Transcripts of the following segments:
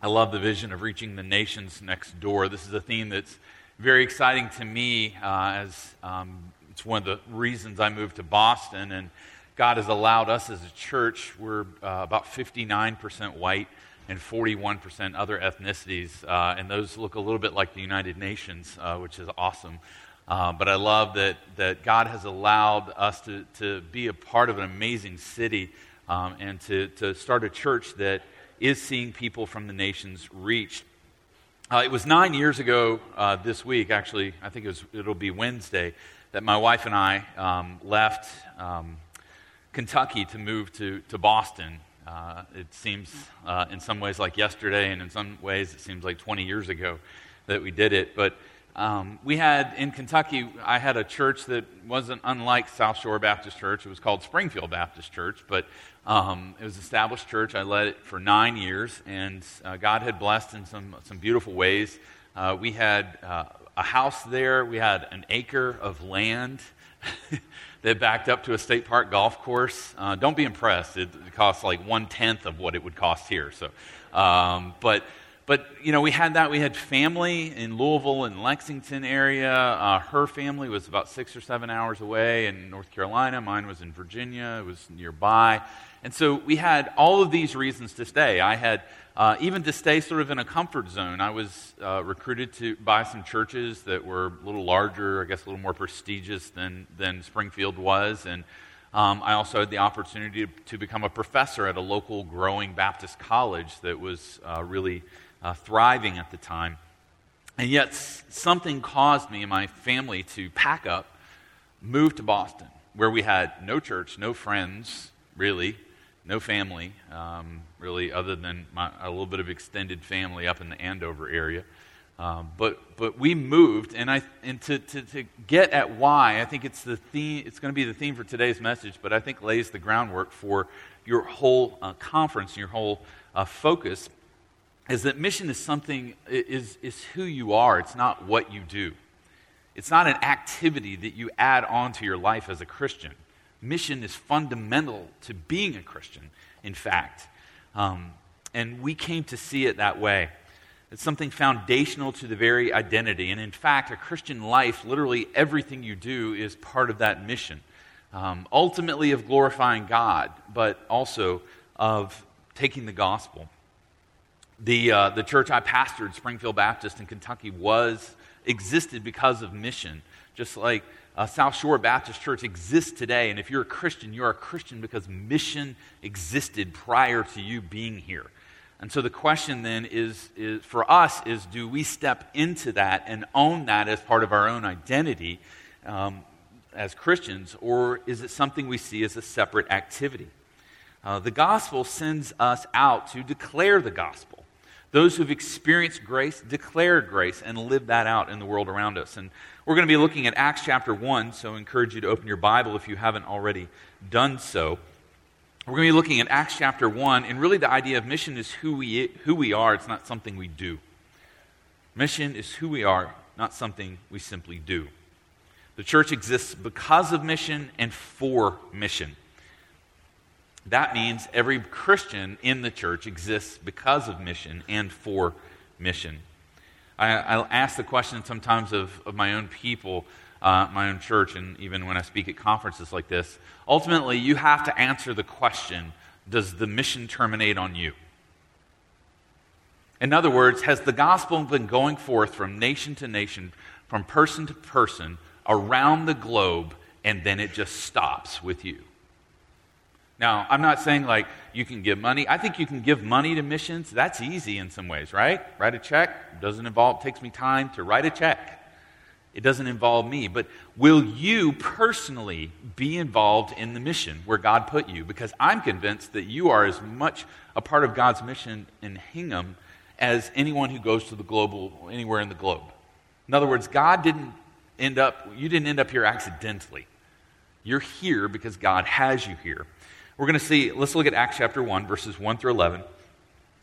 I love the vision of reaching the nations next door. This is a theme that's very exciting to me uh, as um, it's one of the reasons I moved to Boston. And God has allowed us as a church, we're uh, about 59% white and 41% other ethnicities. Uh, and those look a little bit like the United Nations, uh, which is awesome. Uh, but I love that, that God has allowed us to, to be a part of an amazing city um, and to, to start a church that is seeing people from the nations reached. Uh, it was nine years ago uh, this week, actually, I think it was, it'll be Wednesday, that my wife and I um, left um, Kentucky to move to, to Boston. Uh, it seems uh, in some ways like yesterday, and in some ways it seems like 20 years ago that we did it. But um, we had in Kentucky, I had a church that wasn't unlike South Shore Baptist Church. It was called Springfield Baptist Church, but um, it was an established church. I led it for nine years, and uh, God had blessed in some, some beautiful ways. Uh, we had uh, a house there, we had an acre of land that backed up to a state park golf course. Uh, don't be impressed, it, costs like one tenth of what it would cost here. So, um, but but you know we had that we had family in louisville and lexington area uh, her family was about six or seven hours away in north carolina mine was in virginia it was nearby and so we had all of these reasons to stay. I had uh, even to stay sort of in a comfort zone. I was uh, recruited to by some churches that were a little larger, I guess a little more prestigious than, than Springfield was. And um, I also had the opportunity to, to, become a professor at a local growing Baptist college that was uh, really uh, thriving at the time. And yet, something caused me and my family to pack up, move to Boston, where we had no church, no friends, really, no family, um, really, other than my, a little bit of extended family up in the Andover area. Um, but, but we moved, and, I, and to, to, to get at why, I think it's, the theme, it's going to be the theme for today's message, but I think lays the groundwork for your whole uh, conference, your whole uh, focus, is that mission is something, is, is who you are. It's not what you do. It's not an activity that you add on to your life as a Christian mission is fundamental to being a Christian, in fact. Um, and we came to see it that way. It's something foundational to the very identity. And in fact, a Christian life, literally everything you do is part of that mission. Um, ultimately, of glorifying God, but also of taking the gospel. The, uh, the church I pastored, Springfield Baptist in Kentucky, was existed because of mission, just like uh, South Shore Baptist Church exists today. And if you're a Christian, you're a Christian because mission existed prior to you being here. And so the question then is, is for us is do we step into that and own that as part of our own identity um, as Christians, or is it something we see as a separate activity? Uh, the gospel sends us out to declare the gospel. Those who've experienced grace declare grace and live that out in the world around us. And we're going to be looking at Acts chapter 1, so I encourage you to open your Bible if you haven't already done so. We're going to be looking at Acts chapter 1, and really the idea of mission is who we, who we are, it's not something we do. Mission is who we are, not something we simply do. The church exists because of mission and for mission. That means every Christian in the church exists because of mission and for mission. I, I ask the question sometimes of, of my own people, uh, my own church, and even when I speak at conferences like this. Ultimately, you have to answer the question Does the mission terminate on you? In other words, has the gospel been going forth from nation to nation, from person to person, around the globe, and then it just stops with you? Now, I'm not saying like you can give money. I think you can give money to missions. That's easy in some ways, right? Write a check. Doesn't involve, takes me time to write a check. It doesn't involve me. But will you personally be involved in the mission where God put you? Because I'm convinced that you are as much a part of God's mission in Hingham as anyone who goes to the global, anywhere in the globe. In other words, God didn't end up, you didn't end up here accidentally. You're here because God has you here. We're going to see, let's look at Acts chapter 1, verses 1 through 11.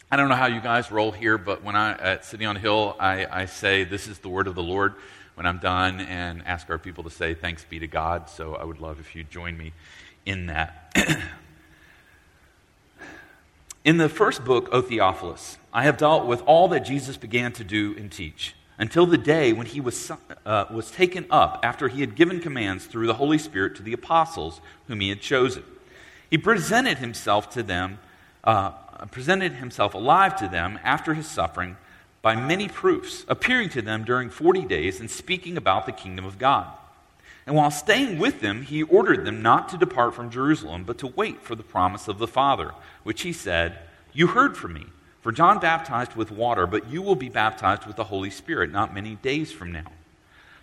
I don't know how you guys roll here, but when I, at City on Hill, I, I say, This is the word of the Lord when I'm done and ask our people to say, Thanks be to God. So I would love if you join me in that. In the first book, O Theophilus, I have dealt with all that Jesus began to do and teach until the day when he was, uh, was taken up after he had given commands through the Holy Spirit to the apostles whom he had chosen. He presented himself to them, uh, presented himself alive to them after his suffering by many proofs, appearing to them during 40 days and speaking about the kingdom of God. And while staying with them, he ordered them not to depart from Jerusalem, but to wait for the promise of the Father, which he said, You heard from me. For John baptized with water, but you will be baptized with the Holy Spirit not many days from now.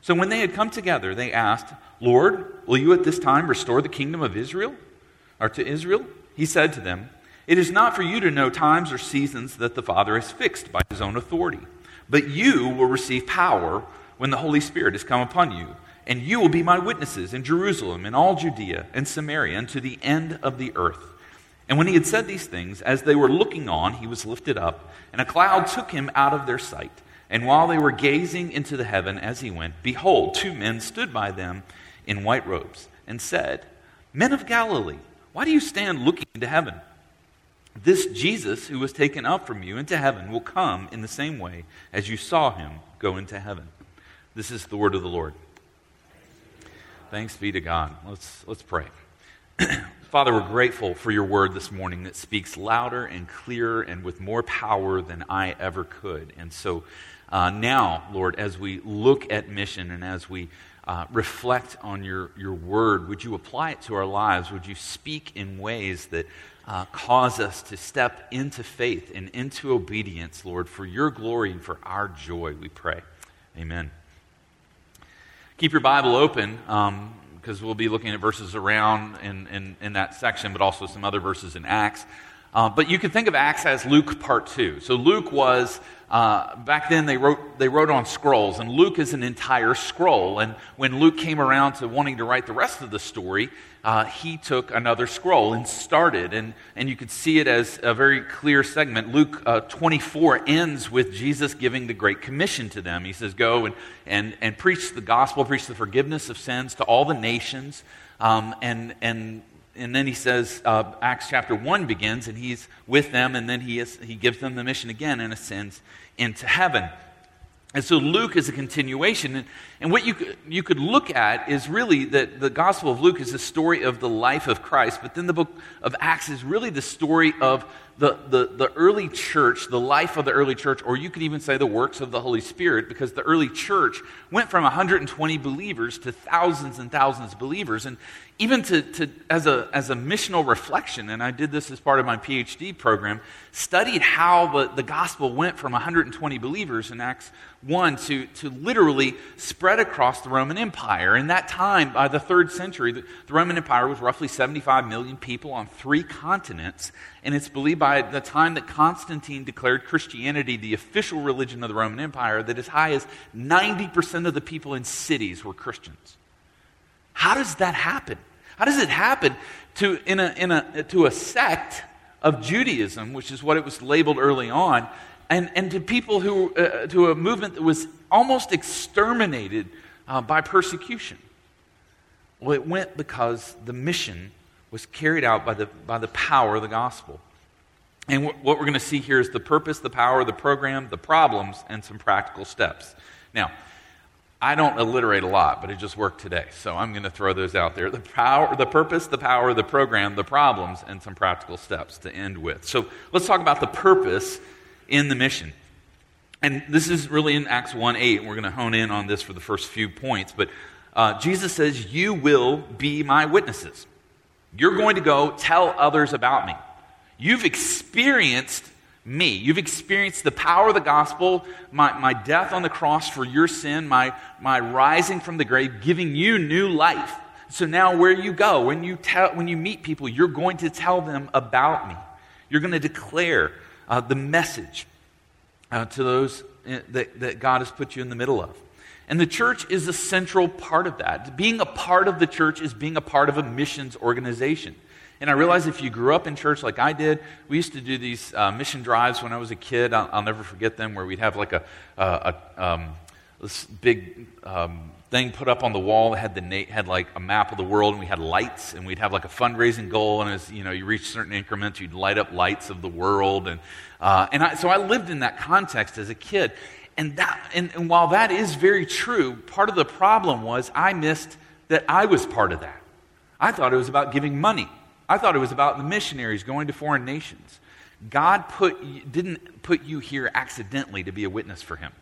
So when they had come together, they asked, Lord, will you at this time restore the kingdom of Israel? Or to Israel? He said to them, It is not for you to know times or seasons that the Father has fixed by his own authority, but you will receive power when the Holy Spirit has come upon you, and you will be my witnesses in Jerusalem, in all Judea and Samaria, and to the end of the earth. And when he had said these things, as they were looking on, he was lifted up, and a cloud took him out of their sight. And while they were gazing into the heaven as he went, behold, two men stood by them in white robes, and said, Men of Galilee, why do you stand looking into heaven? This Jesus who was taken up from you into heaven will come in the same way as you saw him go into heaven. This is the word of the Lord. Thanks be to God. Let's, let's pray. Father, we're grateful for your word this morning that speaks louder and clearer and with more power than I ever could. And so uh, now, Lord, as we look at mission and as we uh, reflect on your, your word, would you apply it to our lives? Would you speak in ways that uh, cause us to step into faith and into obedience, Lord, for your glory and for our joy, we pray. Amen. Keep your Bible open. Um, because we'll be looking at verses around in, in, in, that section, but also some other verses in Acts. Uh, but you can think of Acts as Luke part two. So Luke was uh, back then they wrote they wrote on scrolls, and Luke is an entire scroll. And when Luke came around to wanting to write the rest of the story, uh, he took another scroll and started. And and you could see it as a very clear segment. Luke uh, 24 ends with Jesus giving the Great Commission to them. He says, "Go and and and preach the gospel, preach the forgiveness of sins to all the nations." Um, and and and then he says, uh, Acts chapter 1 begins, and he's with them, and then he, is, he gives them the mission again and ascends into heaven. And so Luke is a continuation. And, and what you, you could look at is really that the Gospel of Luke is the story of the life of Christ, but then the book of Acts is really the story of the, the, the early church, the life of the early church, or you could even say the works of the Holy Spirit, because the early church went from 120 believers to thousands and thousands of believers. And even to, to, as, a, as a missional reflection, and I did this as part of my PhD program, studied how the, the gospel went from 120 believers in Acts 1 to, to literally spread across the Roman Empire. In that time, by the third century, the, the Roman Empire was roughly 75 million people on three continents. And it's believed by the time that Constantine declared Christianity the official religion of the Roman Empire that as high as 90% of the people in cities were Christians. How does that happen? How does it happen to, in a, in a, to a sect of Judaism, which is what it was labeled early on, and, and to people who, uh, to a movement that was almost exterminated uh, by persecution? Well, it went because the mission was carried out by the, by the power of the gospel. And what we're going to see here is the purpose, the power, the program, the problems, and some practical steps. Now, I don't alliterate a lot, but it just worked today. So I'm going to throw those out there. The power, the purpose, the power, the program, the problems, and some practical steps to end with. So let's talk about the purpose in the mission. And this is really in Acts 1 8. We're going to hone in on this for the first few points. But uh, Jesus says, You will be my witnesses. You're going to go tell others about me. You've experienced me. You've experienced the power of the gospel, my, my death on the cross for your sin, my, my rising from the grave, giving you new life. So now, where you go, when you, tell, when you meet people, you're going to tell them about me. You're going to declare uh, the message uh, to those uh, that, that God has put you in the middle of. And the church is a central part of that. Being a part of the church is being a part of a missions organization. And I realize if you grew up in church like I did, we used to do these uh, mission drives when I was a kid. I'll, I'll, never forget them, where we'd have like a, a, a um, this big um, thing put up on the wall that had, the had like a map of the world, and we had lights, and we'd have like a fundraising goal, and as you know, you reach certain increments, you'd light up lights of the world, and uh, and I, so I lived in that context as a kid, and that and, and while that is very true, part of the problem was I missed that I was part of that. I thought it was about giving money. I thought it was about the missionaries going to foreign nations. God put, didn't put you here accidentally to be a witness for Him.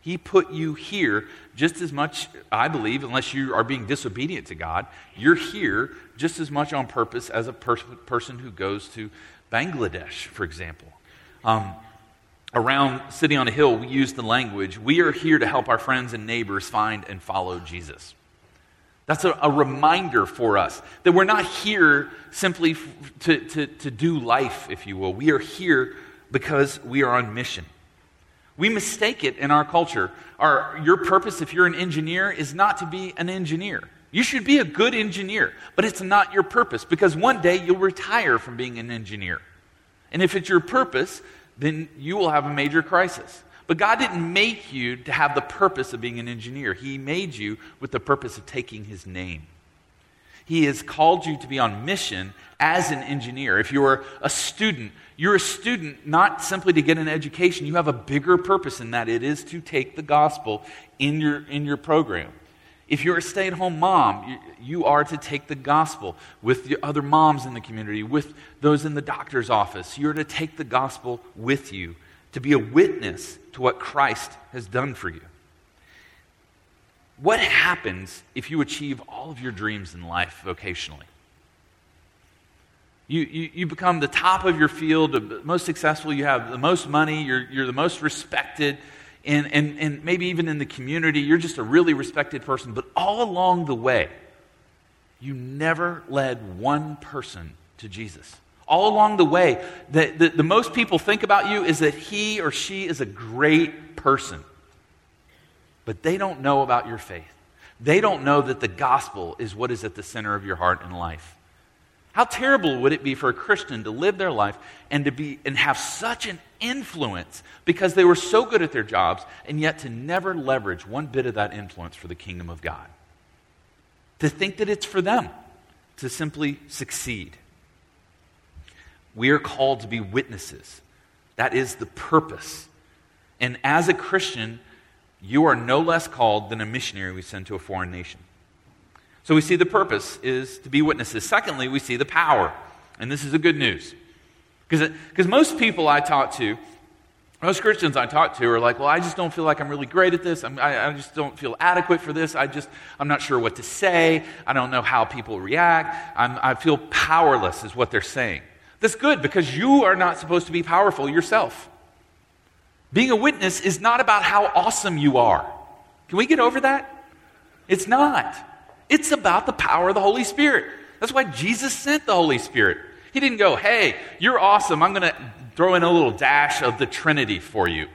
He put you here just as much, I believe, unless you are being disobedient to God, you're here just as much on purpose as a pers- person who goes to Bangladesh, for example. Um, around City on a Hill, we use the language we are here to help our friends and neighbors find and follow Jesus. That's a, a reminder for us that we're not here simply to, to, to do life, if you will. We are here because we are on mission. We mistake it in our culture. Our, your purpose, if you're an engineer, is not to be an engineer. You should be a good engineer, but it's not your purpose because one day you'll retire from being an engineer. And if it's your purpose, then you will have a major crisis. But God didn't make you to have the purpose of being an engineer, He made you with the purpose of taking His name. He has called you to be on mission as an engineer. If you're a student, you're a student not simply to get an education. You have a bigger purpose in that. It is to take the gospel in your, in your program. If you're a stay at home mom, you, are to take the gospel with the other moms in the community, with those in the doctor's office. You're to take the gospel with you, to be a witness to what Christ has done for you. What happens if you achieve all of your dreams in life vocationally? You, you, you, become the top of your field, the most successful, you have the most money, you're, you're the most respected, and, and, and maybe even in the community, you're just a really respected person. But all along the way, you never led one person to Jesus. All along the way, the, the, the most people think about you is that he or she is a great person but they don't know about your faith. They don't know that the gospel is what is at the center of your heart and life. How terrible would it be for a Christian to live their life and to be and have such an influence because they were so good at their jobs and yet to never leverage one bit of that influence for the kingdom of God? To think that it's for them to simply succeed. We are called to be witnesses. That is the purpose. And as a Christian, you are no less called than a missionary we send to a foreign nation. So we see the purpose is to be witnesses. Secondly, we see the power. And this is the good news. Because most people I talk to, most Christians I talk to are like, well, I just don't feel like I'm really great at this. I, I just don't feel adequate for this. I just, I'm not sure what to say. I don't know how people react. I'm, I feel powerless, is what they're saying. That's good because you are not supposed to be powerful yourself. Being a witness is not about how awesome you are. Can we get over that? It's not. It's about the power of the Holy Spirit. That's why Jesus sent the Holy Spirit. He didn't go, hey, you're awesome. I'm going to throw in a little dash of the Trinity for you.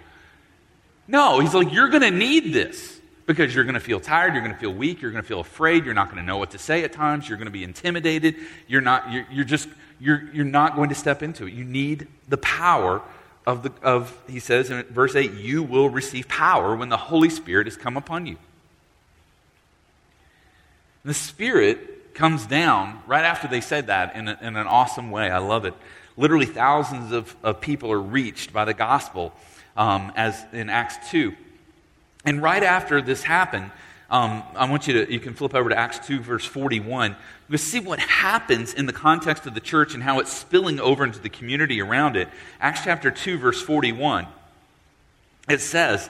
No, he's like, you're going to need this because you're going to feel tired, you're going to feel weak, you're going to feel afraid, you're not going to know what to say at times, you're going to be intimidated, you're not, you're, you're just, you're, you're not going to step into it. You need the power of, the, of, he says in verse 8, you will receive power when the Holy Spirit has come upon you. The Spirit comes down right after they said that in, a, in an awesome way. I love it. Literally, thousands of, of people are reached by the gospel, um, as in Acts 2. And right after this happened, um, I want you to, you can flip over to Acts 2, verse 41. You see what happens in the context of the church and how it's spilling over into the community around it. Acts chapter 2, verse 41. It says,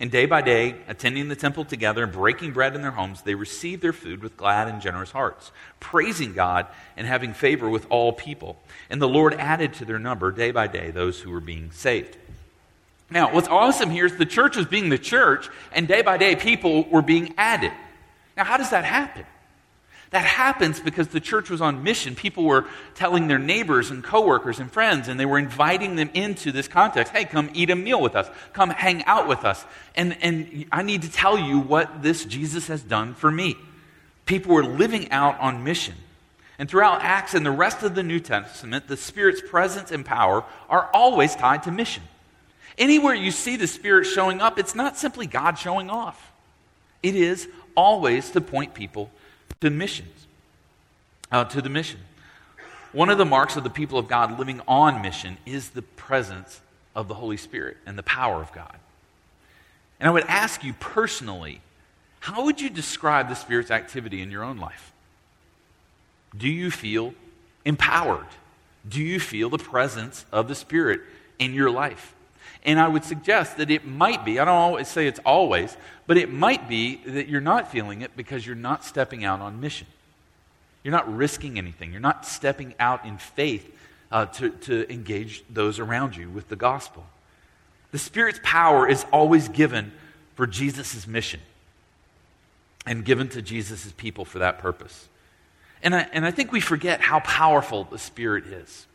And day by day, attending the temple together and breaking bread in their homes, they received their food with glad and generous hearts, praising God and having favor with all people. And the Lord added to their number day by day those who were being saved. Now, what's awesome here is the church was being the church, and day by day, people were being added. Now, how does that happen? That happens because the church was on mission. People were telling their neighbors and coworkers and friends, and they were inviting them into this context. Hey, come eat a meal with us. Come hang out with us. And, and I need to tell you what this Jesus has done for me. People were living out on mission. And throughout Acts and the rest of the New Testament, the Spirit's presence and power are always tied to mission. Anywhere you see the Spirit showing up, it's not simply God showing off, it is always to point people to missions, uh, to the mission. One of the marks of the people of God living on mission is the presence of the Holy Spirit and the power of God. And I would ask you personally, how would you describe the Spirit's activity in your own life? Do you feel empowered? Do you feel the presence of the Spirit in your life? And I would suggest that it might be, I don't always say it's always, but it might be that you're not feeling it because you're not stepping out on mission. You're not risking anything. You're not stepping out in faith uh, to, to engage those around you with the gospel. The Spirit's power is always given for Jesus' mission and given to Jesus' people for that purpose. And I, and I think we forget how powerful the Spirit is.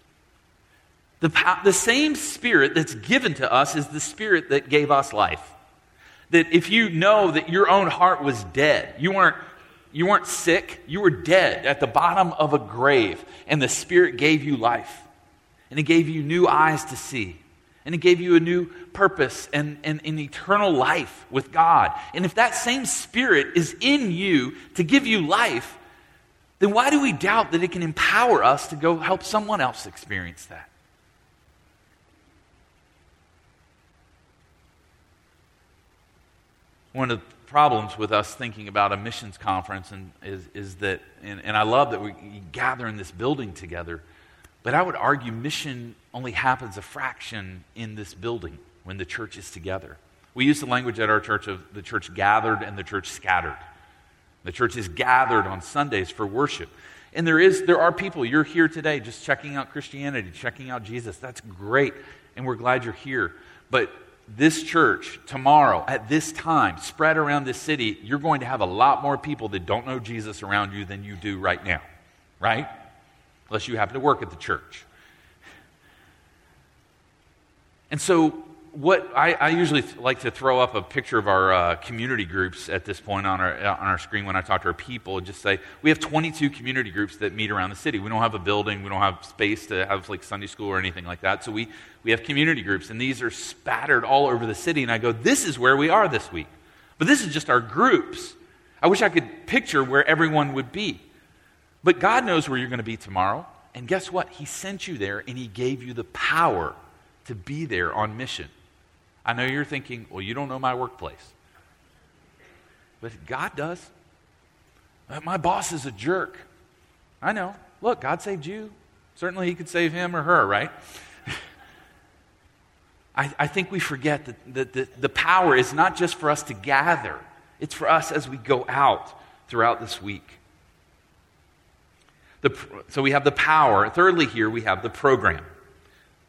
The, the same Spirit that's given to us is the Spirit that gave us life. That if you know that your own heart was dead, you weren't, you weren't sick, you were dead at the bottom of a grave, and the Spirit gave you life. And it gave you new eyes to see. And it gave you a new purpose and, and an eternal life with God. And if that same Spirit is in you to give you life, then why do we doubt that it can empower us to go help someone else experience that? One of the problems with us thinking about a missions conference and is, is that, and, and I love that we gather in this building together, but I would argue mission only happens a fraction in this building when the church is together. We use the language at our church of the church gathered and the church scattered. The church is gathered on Sundays for worship. And there is there are people you're here today just checking out Christianity, checking out Jesus. That's great and we're glad you're here. But this church tomorrow at this time, spread around this city, you're going to have a lot more people that don't know Jesus around you than you do right now, right? Unless you happen to work at the church. And so what I, I, usually like to throw up a picture of our uh, community groups at this point on our, on our screen when I talk to our people and just say, we have 22 community groups that meet around the city. We don't have a building, we don't have space to have like Sunday school or anything like that. So we, we have community groups, and these are spattered all over the city. And I go, this is where we are this week. But this is just our groups. I wish I could picture where everyone would be. But God knows where you're going to be tomorrow. And guess what? He sent you there and He gave you the power to be there on mission. I know you're thinking, well, you don't know my workplace. But God does. My boss is a jerk. I know. Look, God saved you. Certainly, He could save him or her, right? I, I, think we forget that, that, that the power is not just for us to gather, it's for us as we go out throughout this week. The, so we have the power. Thirdly, here we have the program.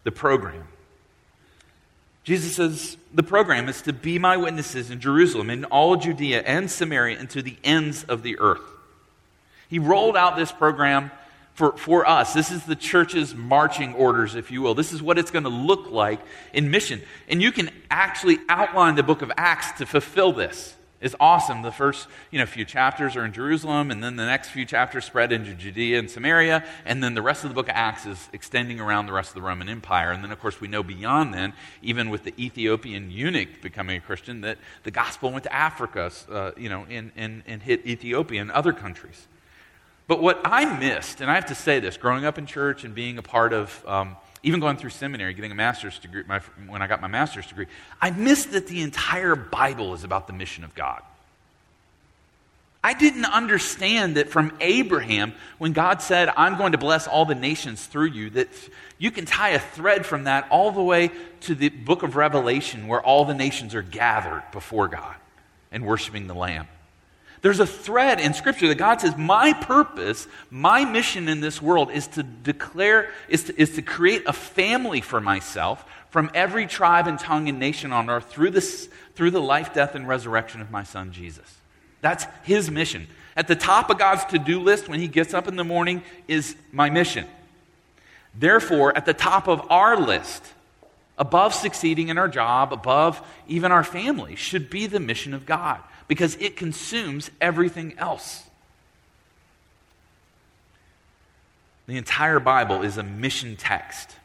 The program. Jesus says the program is to be my witnesses in Jerusalem, in all Judea and Samaria, and to the ends of the earth. He rolled out this program for, for us. This is the church's marching orders, if you will. This is what it's going to look like in mission. And you can actually outline the book of Acts to fulfill this is awesome. The first you know, few chapters are in Jerusalem, and then the next few chapters spread into Judea and Samaria, and then the rest of the book of Acts is extending around the rest of the Roman Empire. And then, of course, we know beyond then, even with the Ethiopian eunuch becoming a Christian, that the gospel went to Africa, uh, you know, and, and, and hit Ethiopia and other countries. But what I missed, and I have to say this, growing up in church and being a part of um, even going through seminary, getting a master's degree, my, when I got my master's degree, I missed that the entire Bible is about the mission of God. I didn't understand that from Abraham, when God said, I'm going to bless all the nations through you, that you can tie a thread from that all the way to the book of Revelation, where all the nations are gathered before God and worshiping the Lamb. There's a thread in Scripture that God says, My purpose, my mission in this world is to declare, is to, is to create a family for myself from every tribe and tongue and nation on earth through, this, through the life, death, and resurrection of my son Jesus. That's his mission. At the top of God's to do list when he gets up in the morning is my mission. Therefore, at the top of our list, above succeeding in our job, above even our family, should be the mission of God because it consumes everything else. The entire Bible is a mission text.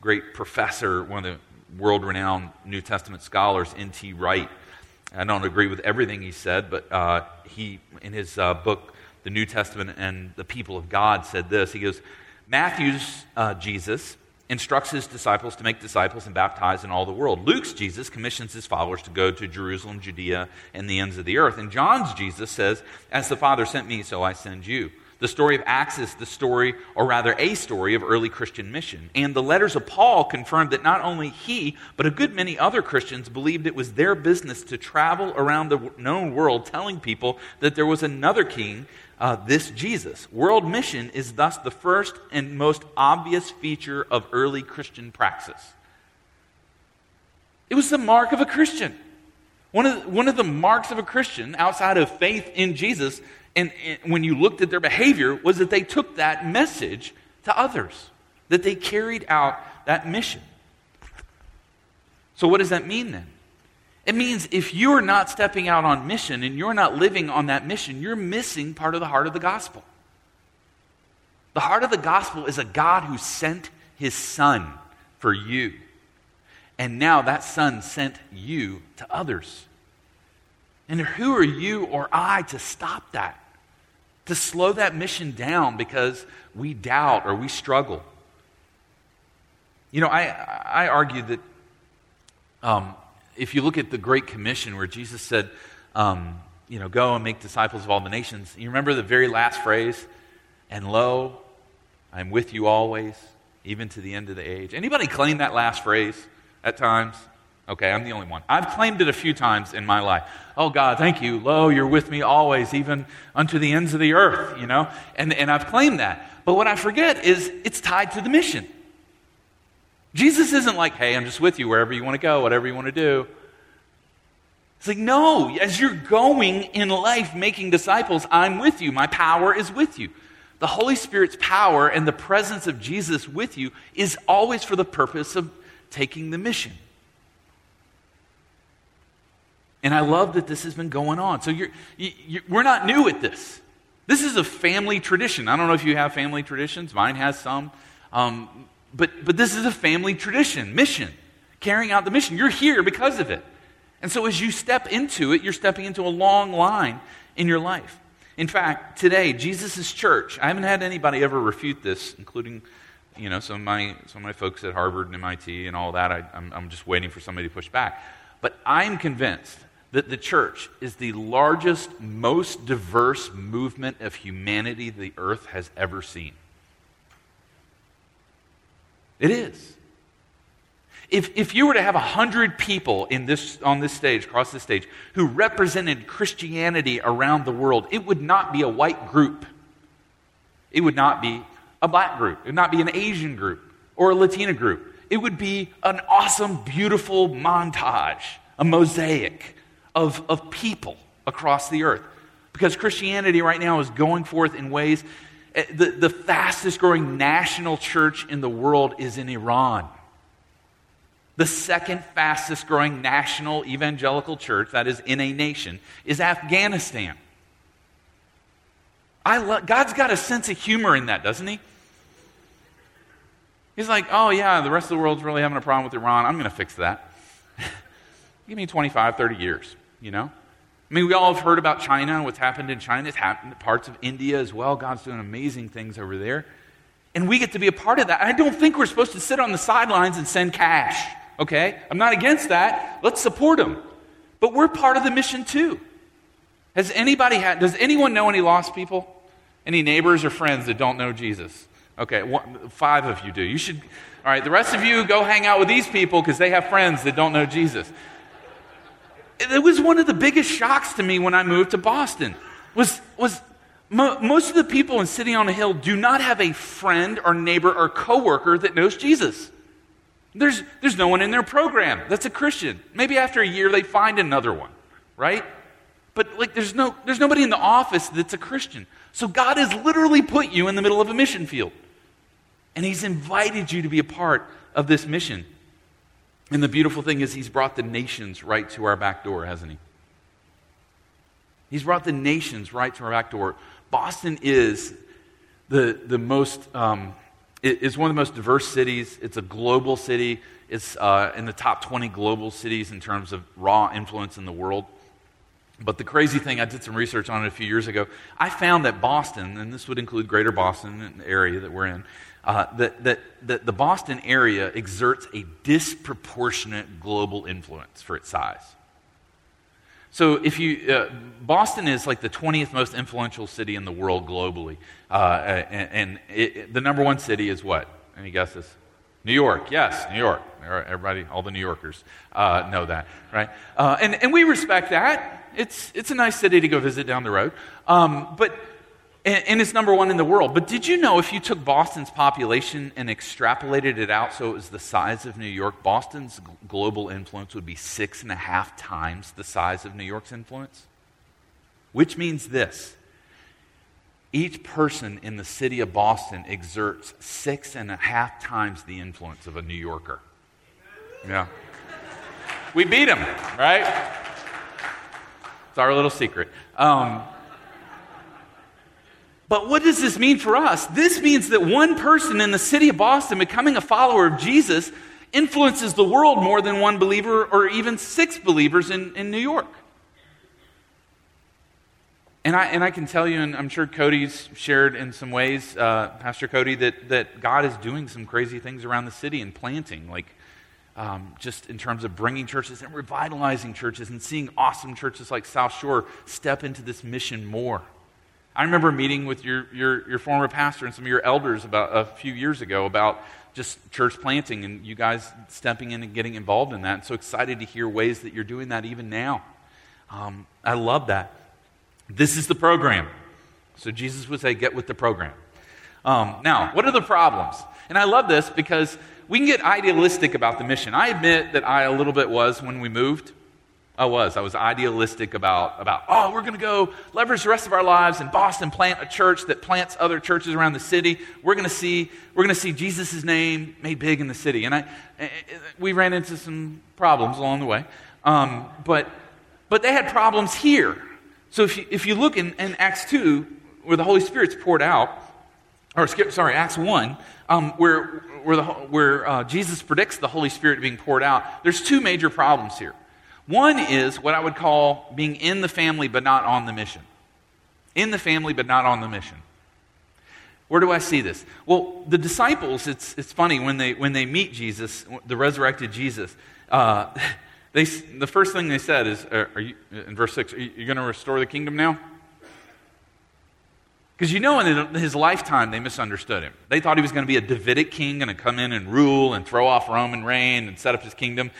Great professor, one of the world renowned New Testament scholars, N.T. Wright. I don't agree with everything he said, but uh, he, in his uh, book, The New Testament and the People of God, said this. He goes, Matthew's uh, Jesus instructs his disciples to make disciples and baptize in all the world. Luke's Jesus commissions his followers to go to Jerusalem, Judea, and the ends of the earth. And John's Jesus says, As the Father sent me, so I send you. The story of Acts is the story, or rather a story, of early Christian mission. And the letters of Paul confirmed that not only he, but a good many other Christians believed it was their business to travel around the known world telling people that there was another king uh, this Jesus. World mission is thus the first and most obvious feature of early Christian praxis. It was the mark of a Christian. One of, the, one of the marks of a Christian outside of faith in Jesus, and, and when you looked at their behavior, was that they took that message to others, that they carried out that mission. So, what does that mean then? It means if you're not stepping out on mission and you're not living on that mission, you're missing part of the heart of the gospel. The heart of the gospel is a God who sent his son for you. And now that son sent you to others. And who are you or I to stop that? To slow that mission down because we doubt or we struggle. You know, I, I argue that um, if you look at the Great Commission where Jesus said, um, you know, go and make disciples of all the nations, you remember the very last phrase? And lo, I'm with you always, even to the end of the age. Anybody claim that last phrase at times? Okay, I'm the only one. I've claimed it a few times in my life. Oh God, thank you. Lo, you're with me always, even unto the ends of the earth, you know? And, and I've claimed that. But what I forget is it's tied to the mission. Jesus isn't like, hey, I'm just with you wherever you want to go, whatever you want to do. It's like, no, as you're going in life making disciples, I'm with you. My power is with you. The Holy Spirit's power and the presence of Jesus with you is always for the purpose of taking the mission. And I love that this has been going on. So you're, you, we're not new at this. This is a family tradition. I don't know if you have family traditions. Mine has some. Um, but, but this is a family tradition, mission, carrying out the mission. You're here because of it. And so as you step into it, you're stepping into a long line in your life. In fact, today, Jesus' church, I haven't had anybody ever refute this, including you know, some of my, some of my folks at Harvard and MIT and all that. I, I'm, I'm just waiting for somebody to push back. But I'm convinced that the church is the largest, most diverse movement of humanity the earth has ever seen. It is. If, if you were to have 100 people in this, on this stage, across this stage, who represented Christianity around the world, it would not be a white group. It would not be a black group. It would not be an Asian group or a Latina group. It would be an awesome, beautiful montage, a mosaic of, of people across the earth. Because Christianity right now is going forth in ways Eh, the, the fastest growing national church in the world is in Iran. The second fastest growing national evangelical church, that is in a nation, is Afghanistan. I lo- God's got a sense of humor in that, doesn't he? He's like, oh, yeah, the rest of the world's really having a problem with Iran. I'm going to fix that. Give me 25, 30 years, you know? I mean, we all have heard about China and what's happened in China. It's happened in parts of India as well. God's doing amazing things over there. And we get to be a part of that. I don't think we're supposed to sit on the sidelines and send cash, okay? I'm not against that. Let's support them. But we're part of the mission too. Has anybody had, does anyone know any lost people? Any neighbors or friends that don't know Jesus? Okay, one, five of you do. You should, all right, the rest of you go hang out with these people because they have friends that don't know Jesus it was one of the biggest shocks to me when I moved to Boston. Was, was mo- most of the people in City on a Hill do not have a friend or neighbor or coworker that knows Jesus. There's, there's no one in their program that's a Christian. Maybe after a year they find another one, right? But like there's no there's nobody in the office that's a Christian. So God has literally put you in the middle of a mission field. And he's invited you to be a part of this mission. And the beautiful thing is he's brought the nations right to our back door, hasn't he? He's brought the nations right to our back door. Boston is the, the most, um, it, it's one of the most diverse cities. It's a global city. It's uh, in the top 20 global cities in terms of raw influence in the world. But the crazy thing, I did some research on it a few years ago. I found that Boston, and this would include greater Boston, and the area that we're in, uh, that, that, that the Boston area exerts a disproportionate global influence for its size. So if you, uh, Boston is like the 20th most influential city in the world globally. Uh, and, and it, the number one city is what? Any guesses? New York, yes, New York. Everybody, all the New Yorkers uh, know that, right? Uh, and, and we respect that. It's, it's a nice city to go visit down the road. Um, but and, and it's number one in the world. But did you know if you took Boston's population and extrapolated it out so it was the size of New York, Boston's global influence would be six and a half times the size of New York's influence? Which means this each person in the city of Boston exerts six and a half times the influence of a New Yorker. Yeah. We beat them, right? It's our little secret. Um, but what does this mean for us? This means that one person in the city of Boston becoming a follower of Jesus influences the world more than one believer or even six believers in, in New York. And I, and I can tell you, and I'm sure Cody's shared in some ways, uh, Pastor Cody, that, that God is doing some crazy things around the city and planting, like um, just in terms of bringing churches and revitalizing churches and seeing awesome churches like South Shore step into this mission more. I remember meeting with your, your, your former pastor and some of your elders about a few years ago about just church planting and you guys stepping in and getting involved in that. And so excited to hear ways that you're doing that even now. Um, I love that. This is the program. So Jesus would say, get with the program. Um, now, what are the problems? And I love this because we can get idealistic about the mission. I admit that I a little bit was when we moved. I was. I was idealistic about, about oh, we're going to go leverage the rest of our lives in Boston, plant a church that plants other churches around the city. We're going to see, we're going to see Jesus' name made big in the city. And I, eh, eh, we ran into some problems along the way. Um, but, but they had problems here. So if you, if you look in, in Acts 2, where the Holy Spirit's poured out, or skip, sorry, Acts 1, um, where, where, the, where uh, Jesus predicts the Holy Spirit being poured out, there's two major problems here. One is what I would call being in the family but not on the mission. In the family but not on the mission. Where do I see this? Well, the disciples, it's, it's funny, when they, when they meet Jesus, the resurrected Jesus, uh, they, the first thing they said is, are, you, in verse 6, are you going to restore the kingdom now? Because you know, in his lifetime, they misunderstood him. They thought he was going to be a Davidic king, going to come in and rule and throw off Roman reign and set up his kingdom.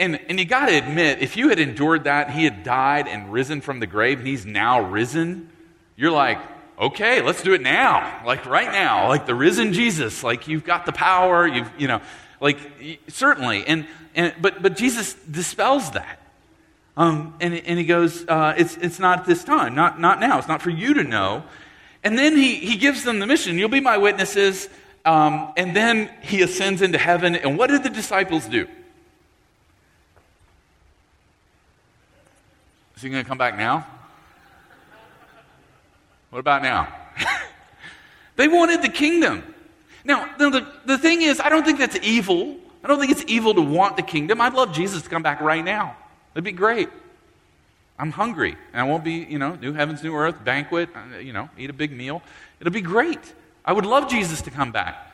And, and you got to admit, if you had endured that, he had died and risen from the grave, and he's now risen, you're like, okay, let's do it now. Like right now, like the risen Jesus. Like you've got the power, you've, you know, like certainly. And, and, but, but Jesus dispels that. Um, and, and he goes, uh, it's, it's not this time, not, not now. It's not for you to know. And then he, he gives them the mission. You'll be my witnesses. Um, and then he ascends into heaven. And what did the disciples do? Is he going to come back now? What about now? they wanted the kingdom. Now, the, the thing is, I don't think that's evil. I don't think it's evil to want the kingdom. I'd love Jesus to come back right now. That'd be great. I'm hungry, and I won't be, you know, new heavens, new earth, banquet, uh, you know, eat a big meal. It'll be great. I would love Jesus to come back.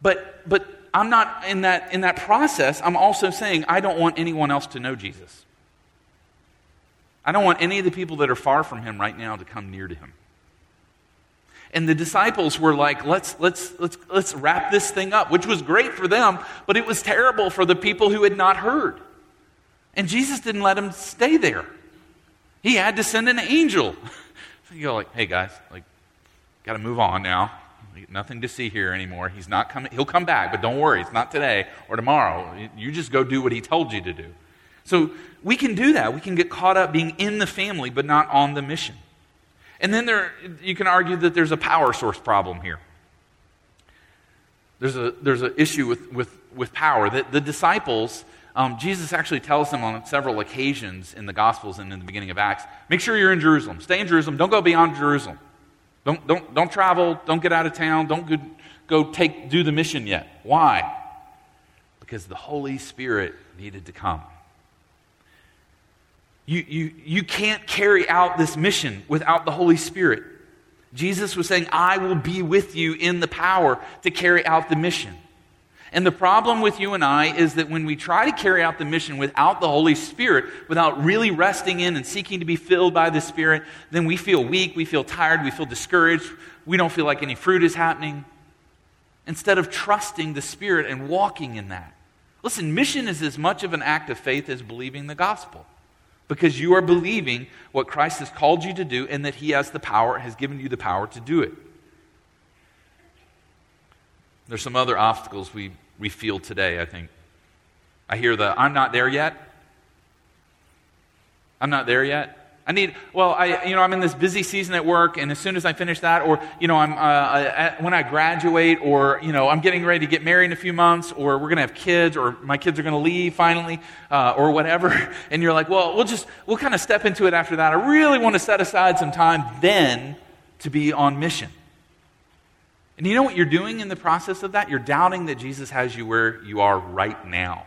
But, but I'm not in that, in that process. I'm also saying I don't want anyone else to know Jesus. I don't want any of the people that are far from him right now to come near to him. And the disciples were like, let's, let's, let's, let's wrap this thing up, which was great for them, but it was terrible for the people who had not heard. And Jesus didn't let them stay there. He had to send an angel. so you go like, hey guys, like, got to move on now. Nothing to see here anymore. He's not coming. He'll come back, but don't worry. It's not today or tomorrow. You just go do what he told you to do. So we can do that. We can get caught up being in the family, but not on the mission. And then there, you can argue that there's a power source problem here. There's an there's a issue with, with, with power. That the disciples, um, Jesus actually tells them on several occasions in the Gospels and in the beginning of Acts make sure you're in Jerusalem. Stay in Jerusalem. Don't go beyond Jerusalem. Don't, don't, don't travel. Don't get out of town. Don't go, go take, do the mission yet. Why? Because the Holy Spirit needed to come. You, you, you can't carry out this mission without the Holy Spirit. Jesus was saying, I will be with you in the power to carry out the mission. And the problem with you and I is that when we try to carry out the mission without the Holy Spirit, without really resting in and seeking to be filled by the Spirit, then we feel weak, we feel tired, we feel discouraged, we don't feel like any fruit is happening. Instead of trusting the Spirit and walking in that. Listen, mission is as much of an act of faith as believing the gospel because you are believing what Christ has called you to do and that He has the power, has given you the power to do it. There's some other obstacles we, we feel today, I think. I hear the, I'm not there yet. I'm not there yet. I need, well, I, you know, I'm in this busy season at work, and as soon as I finish that, or, you know, I'm, uh, I, when I graduate, or, you know, I'm getting ready to get married in a few months, or we're going to have kids, or my kids are going to leave finally, uh, or whatever, and you're like, well, we'll just, we'll kind of step into it after that. I really want to set aside some time then to be on mission. And you know what you're doing in the process of that? You're doubting that Jesus has you where you are right now.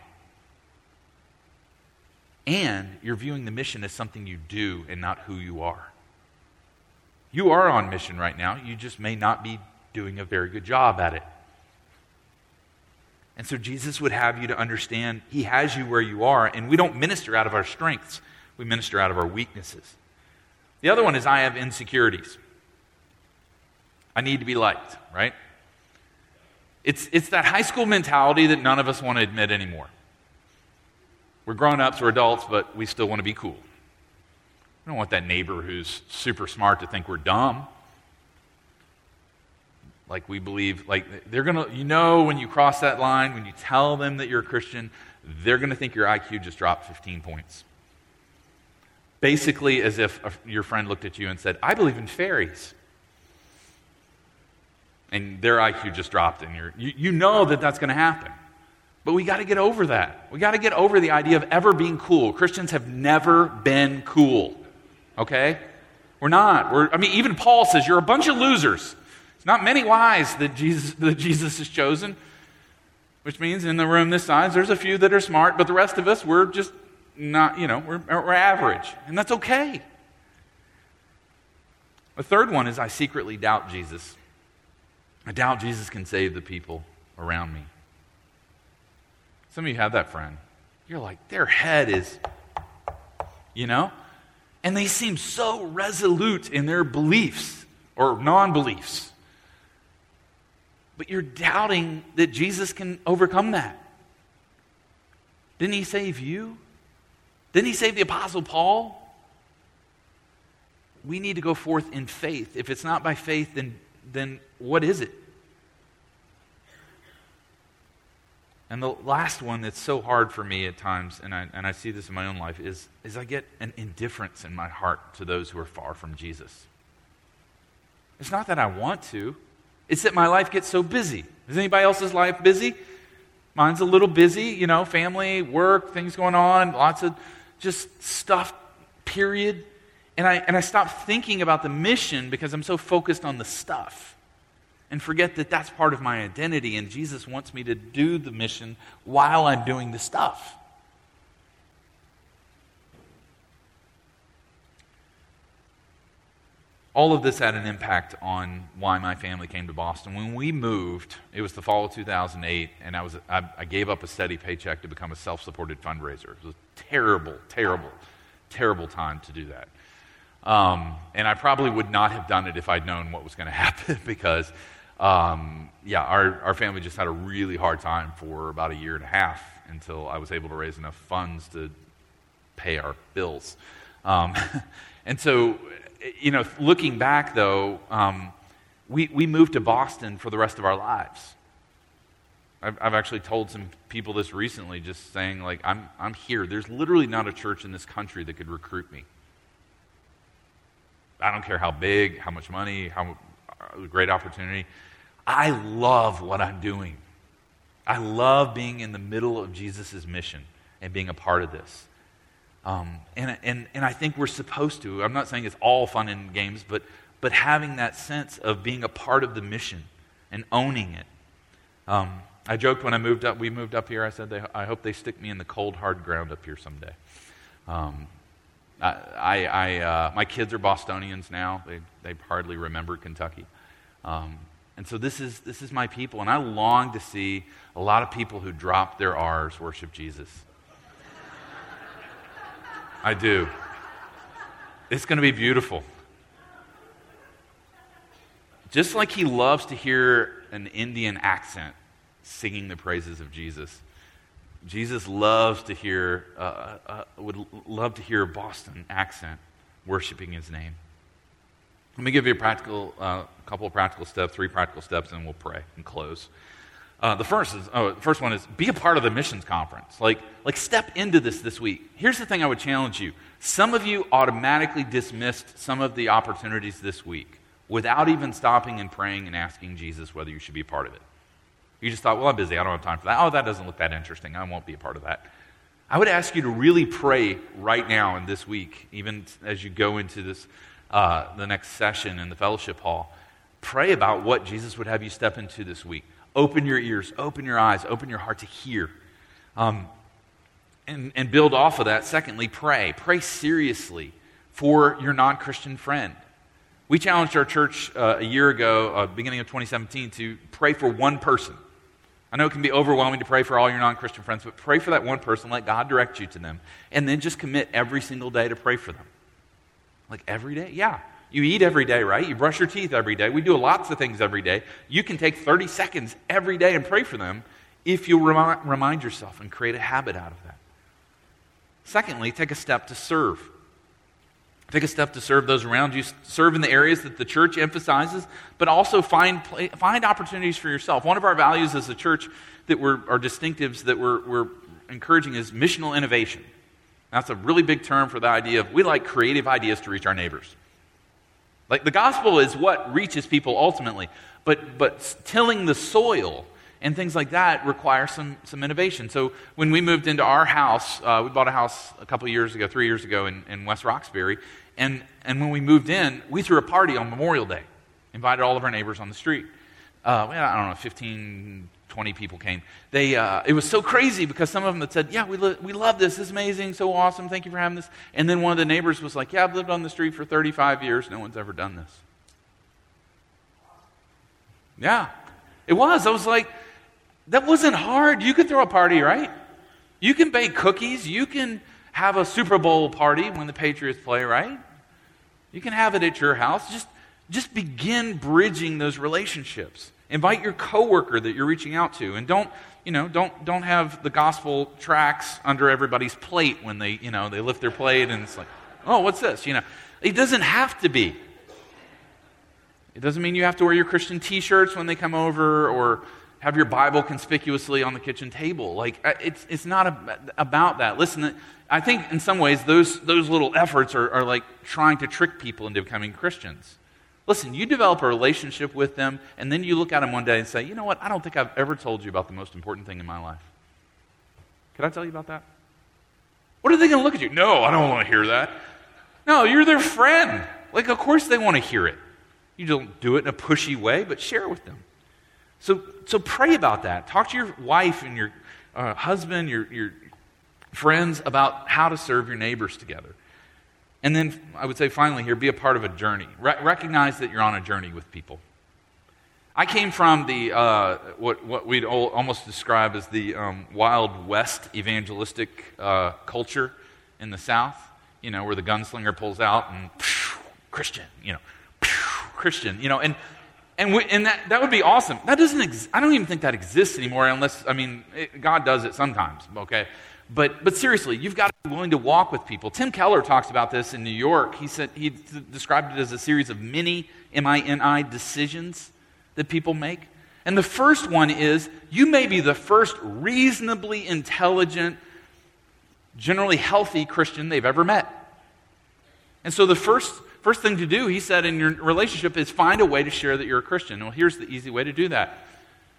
And you're viewing the mission as something you do and not who you are. You are on mission right now. You just may not be doing a very good job at it. And so Jesus would have you to understand He has you where you are, and we don't minister out of our strengths, we minister out of our weaknesses. The other one is I have insecurities. I need to be liked, right? It's, it's that high school mentality that none of us want to admit anymore. We're grown ups, we're adults, but we still want to be cool. We don't want that neighbor who's super smart to think we're dumb. Like we believe, like they're going to, you know, when you cross that line, when you tell them that you're a Christian, they're going to think your IQ just dropped 15 points. Basically, as if your friend looked at you and said, I believe in fairies. And their IQ just dropped, and you, you know that that's going to happen. But we got to get over that. We got to get over the idea of ever being cool. Christians have never been cool. Okay? We're not. We're, I mean, even Paul says you're a bunch of losers. It's not many wise that Jesus, that Jesus has chosen, which means in the room this size, there's a few that are smart, but the rest of us, we're just not, you know, we're, we're average. And that's okay. The third one is I secretly doubt Jesus. I doubt Jesus can save the people around me. Some of you have that friend. You're like, their head is, you know? And they seem so resolute in their beliefs or non beliefs. But you're doubting that Jesus can overcome that. Didn't he save you? Didn't he save the Apostle Paul? We need to go forth in faith. If it's not by faith, then, then what is it? And the last one that's so hard for me at times, and I, and I see this in my own life, is, is I get an indifference in my heart to those who are far from Jesus. It's not that I want to, it's that my life gets so busy. Is anybody else's life busy? Mine's a little busy, you know, family, work, things going on, lots of just stuff, period. And I, and I stop thinking about the mission because I'm so focused on the stuff and forget that that's part of my identity, and Jesus wants me to do the mission while I'm doing the stuff. All of this had an impact on why my family came to Boston. When we moved, it was the fall of 2008, and I, was, I, I gave up a steady paycheck to become a self supported fundraiser. It was a terrible, terrible, terrible time to do that. Um, and I probably would not have done it if I'd known what was going to happen because um, yeah, our, our family just had a really hard time for about a year and a half until I was able to raise enough funds to pay our bills. Um, and so, you know, looking back though, um, we, we moved to Boston for the rest of our lives. I've, I've actually told some people this recently, just saying, like, I'm, I'm here. There's literally not a church in this country that could recruit me. I don't care how big, how much money, how uh, great opportunity. I love what I'm doing. I love being in the middle of Jesus' mission and being a part of this. Um, and, and, and I think we're supposed to. I'm not saying it's all fun and games, but, but having that sense of being a part of the mission and owning it. Um, I joked when I moved up, we moved up here, I said, they, I hope they stick me in the cold, hard ground up here someday. Um, I, I, uh, my kids are Bostonians now. They, they hardly remember Kentucky. Um, and so this is, this is my people. And I long to see a lot of people who drop their R's worship Jesus. I do. It's going to be beautiful. Just like he loves to hear an Indian accent singing the praises of Jesus. Jesus loves to hear, uh, uh, uh, would love to hear a Boston accent worshiping his name. Let me give you a practical, uh, couple of practical steps, three practical steps, and we'll pray and close. Uh, the first is, oh, first one is be a part of the missions conference. Like, like step into this this week. Here's the thing I would challenge you. Some of you automatically dismissed some of the opportunities this week without even stopping and praying and asking Jesus whether you should be a part of it. You just thought, well, I'm busy. I don't have time for that. Oh, that doesn't look that interesting. I won't be a part of that. I would ask you to really pray right now and this week, even as you go into this, uh, the next session in the fellowship hall. Pray about what Jesus would have you step into this week. Open your ears, open your eyes, open your heart to hear. Um, and, and build off of that. Secondly, pray. Pray seriously for your non Christian friend. We challenged our church uh, a year ago, uh, beginning of 2017, to pray for one person I know it can be overwhelming to pray for all your non Christian friends, but pray for that one person, let God direct you to them, and then just commit every single day to pray for them. Like every day? Yeah. You eat every day, right? You brush your teeth every day. We do lots of things every day. You can take 30 seconds every day and pray for them if you remi- remind yourself and create a habit out of that. Secondly, take a step to serve. Take a step to serve those around you. Serve in the areas that the church emphasizes, but also find, find opportunities for yourself. One of our values as a church that we're, our distinctives that we're, we're encouraging is missional innovation. That's a really big term for the idea of we like creative ideas to reach our neighbors. Like the gospel is what reaches people ultimately, but, but tilling the soil and things like that require some, some innovation. So when we moved into our house, uh, we bought a house a couple years ago, three years ago in, in West Roxbury, and, and when we moved in, we threw a party on Memorial Day, invited all of our neighbors on the street. Uh, well, I don't know, 15, 20 people came. They, uh, it was so crazy because some of them had said, Yeah, we, lo- we love this. This is amazing. So awesome. Thank you for having this. And then one of the neighbors was like, Yeah, I've lived on the street for 35 years. No one's ever done this. Yeah, it was. I was like, that wasn't hard. You could throw a party, right? You can bake cookies. You can have a Super Bowl party when the Patriots play, right? You can have it at your house. Just, just begin bridging those relationships. Invite your coworker that you're reaching out to, and don't, you know, don't, don't have the gospel tracts under everybody's plate when they, you know, they lift their plate and it's like, oh, what's this? You know, it doesn't have to be. It doesn't mean you have to wear your Christian T-shirts when they come over, or have your Bible conspicuously on the kitchen table. Like, uh, it's, it's not about that. Listen, I think in some ways those, those little efforts are, are like trying to trick people into becoming Christians. Listen, you develop a relationship with them, and then you look at them one day and say, you know what, I don't think I've ever told you about the most important thing in my life. Can I tell you about that? What are they going to look at you? No, I don't want to hear that. No, you're their friend. Like, of course they want to hear it. You don't do it in a pushy way, but share it with them. So, so pray about that. Talk to your wife and your uh, husband, your, your friends about how to serve your neighbors together. And then I would say finally here, be a part of a journey. Re- recognize that you're on a journey with people. I came from the uh, what, what we'd almost describe as the um, Wild West evangelistic uh, culture in the South, you know, where the gunslinger pulls out and Christian, you know, Christian, you know, and and, we, and that, that would be awesome. That doesn't ex- I don't even think that exists anymore unless, I mean, it, God does it sometimes, okay? But, but seriously, you've got to be willing to walk with people. Tim Keller talks about this in New York. He said he described it as a series of mini, M I N I, decisions that people make. And the first one is you may be the first reasonably intelligent, generally healthy Christian they've ever met. And so the first, first thing to do, he said, in your relationship is find a way to share that you're a Christian. Well, here's the easy way to do that.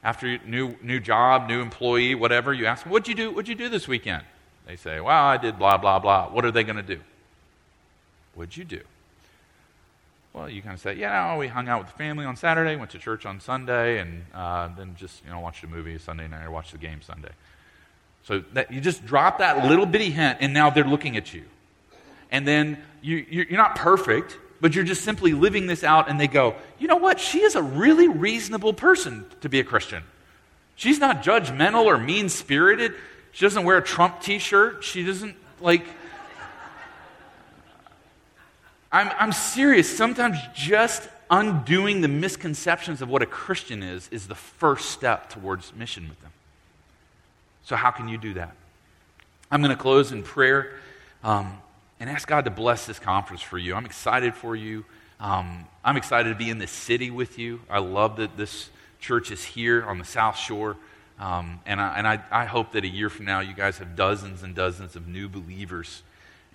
After new, new job, new employee, whatever, you ask them, what'd you do, what'd you do this weekend? They say, well, I did blah, blah, blah. What are they going to do? What'd you do? Well, you kind of say, yeah, we hung out with the family on Saturday, went to church on Sunday, and uh, then just, you know, watched a movie Sunday night or watched the game Sunday. So that, you just drop that little bitty hint, and now they're looking at you. And then you, you're not perfect, but you're just simply living this out, and they go, you know what? She is a really reasonable person to be a Christian. She's not judgmental or mean spirited. She doesn't wear a Trump t shirt. She doesn't, like, I'm, I'm serious. Sometimes just undoing the misconceptions of what a Christian is is the first step towards mission with them. So, how can you do that? I'm going to close in prayer um, and ask God to bless this conference for you. I'm excited for you. Um, I'm excited to be in this city with you. I love that this church is here on the South Shore. Um, and I, and I, I hope that a year from now, you guys have dozens and dozens of new believers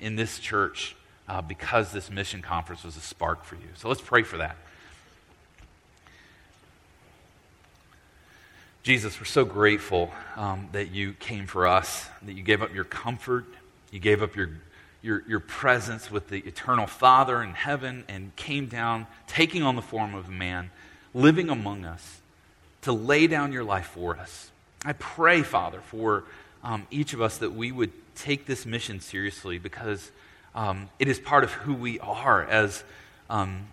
in this church uh, because this mission conference was a spark for you. So let's pray for that. Jesus, we're so grateful um, that you came for us, that you gave up your comfort, you gave up your, your, your presence with the eternal Father in heaven, and came down, taking on the form of a man, living among us, to lay down your life for us. I pray, Father, for um, each of us that we would take this mission seriously because um, it is part of who we are as, um,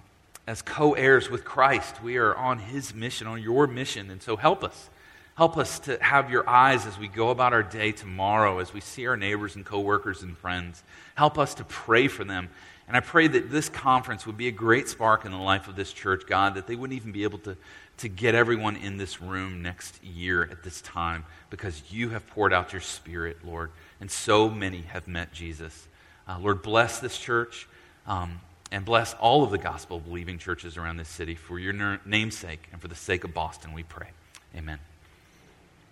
as co heirs with Christ. We are on his mission, on your mission. And so help us. Help us to have your eyes as we go about our day tomorrow, as we see our neighbors and coworkers and friends. Help us to pray for them. And I pray that this conference would be a great spark in the life of this church, God, that they wouldn't even be able to, to get everyone in this room next year at this time because you have poured out your spirit, Lord. And so many have met Jesus. Uh, Lord, bless this church um, and bless all of the gospel believing churches around this city for your name's sake and for the sake of Boston, we pray. Amen.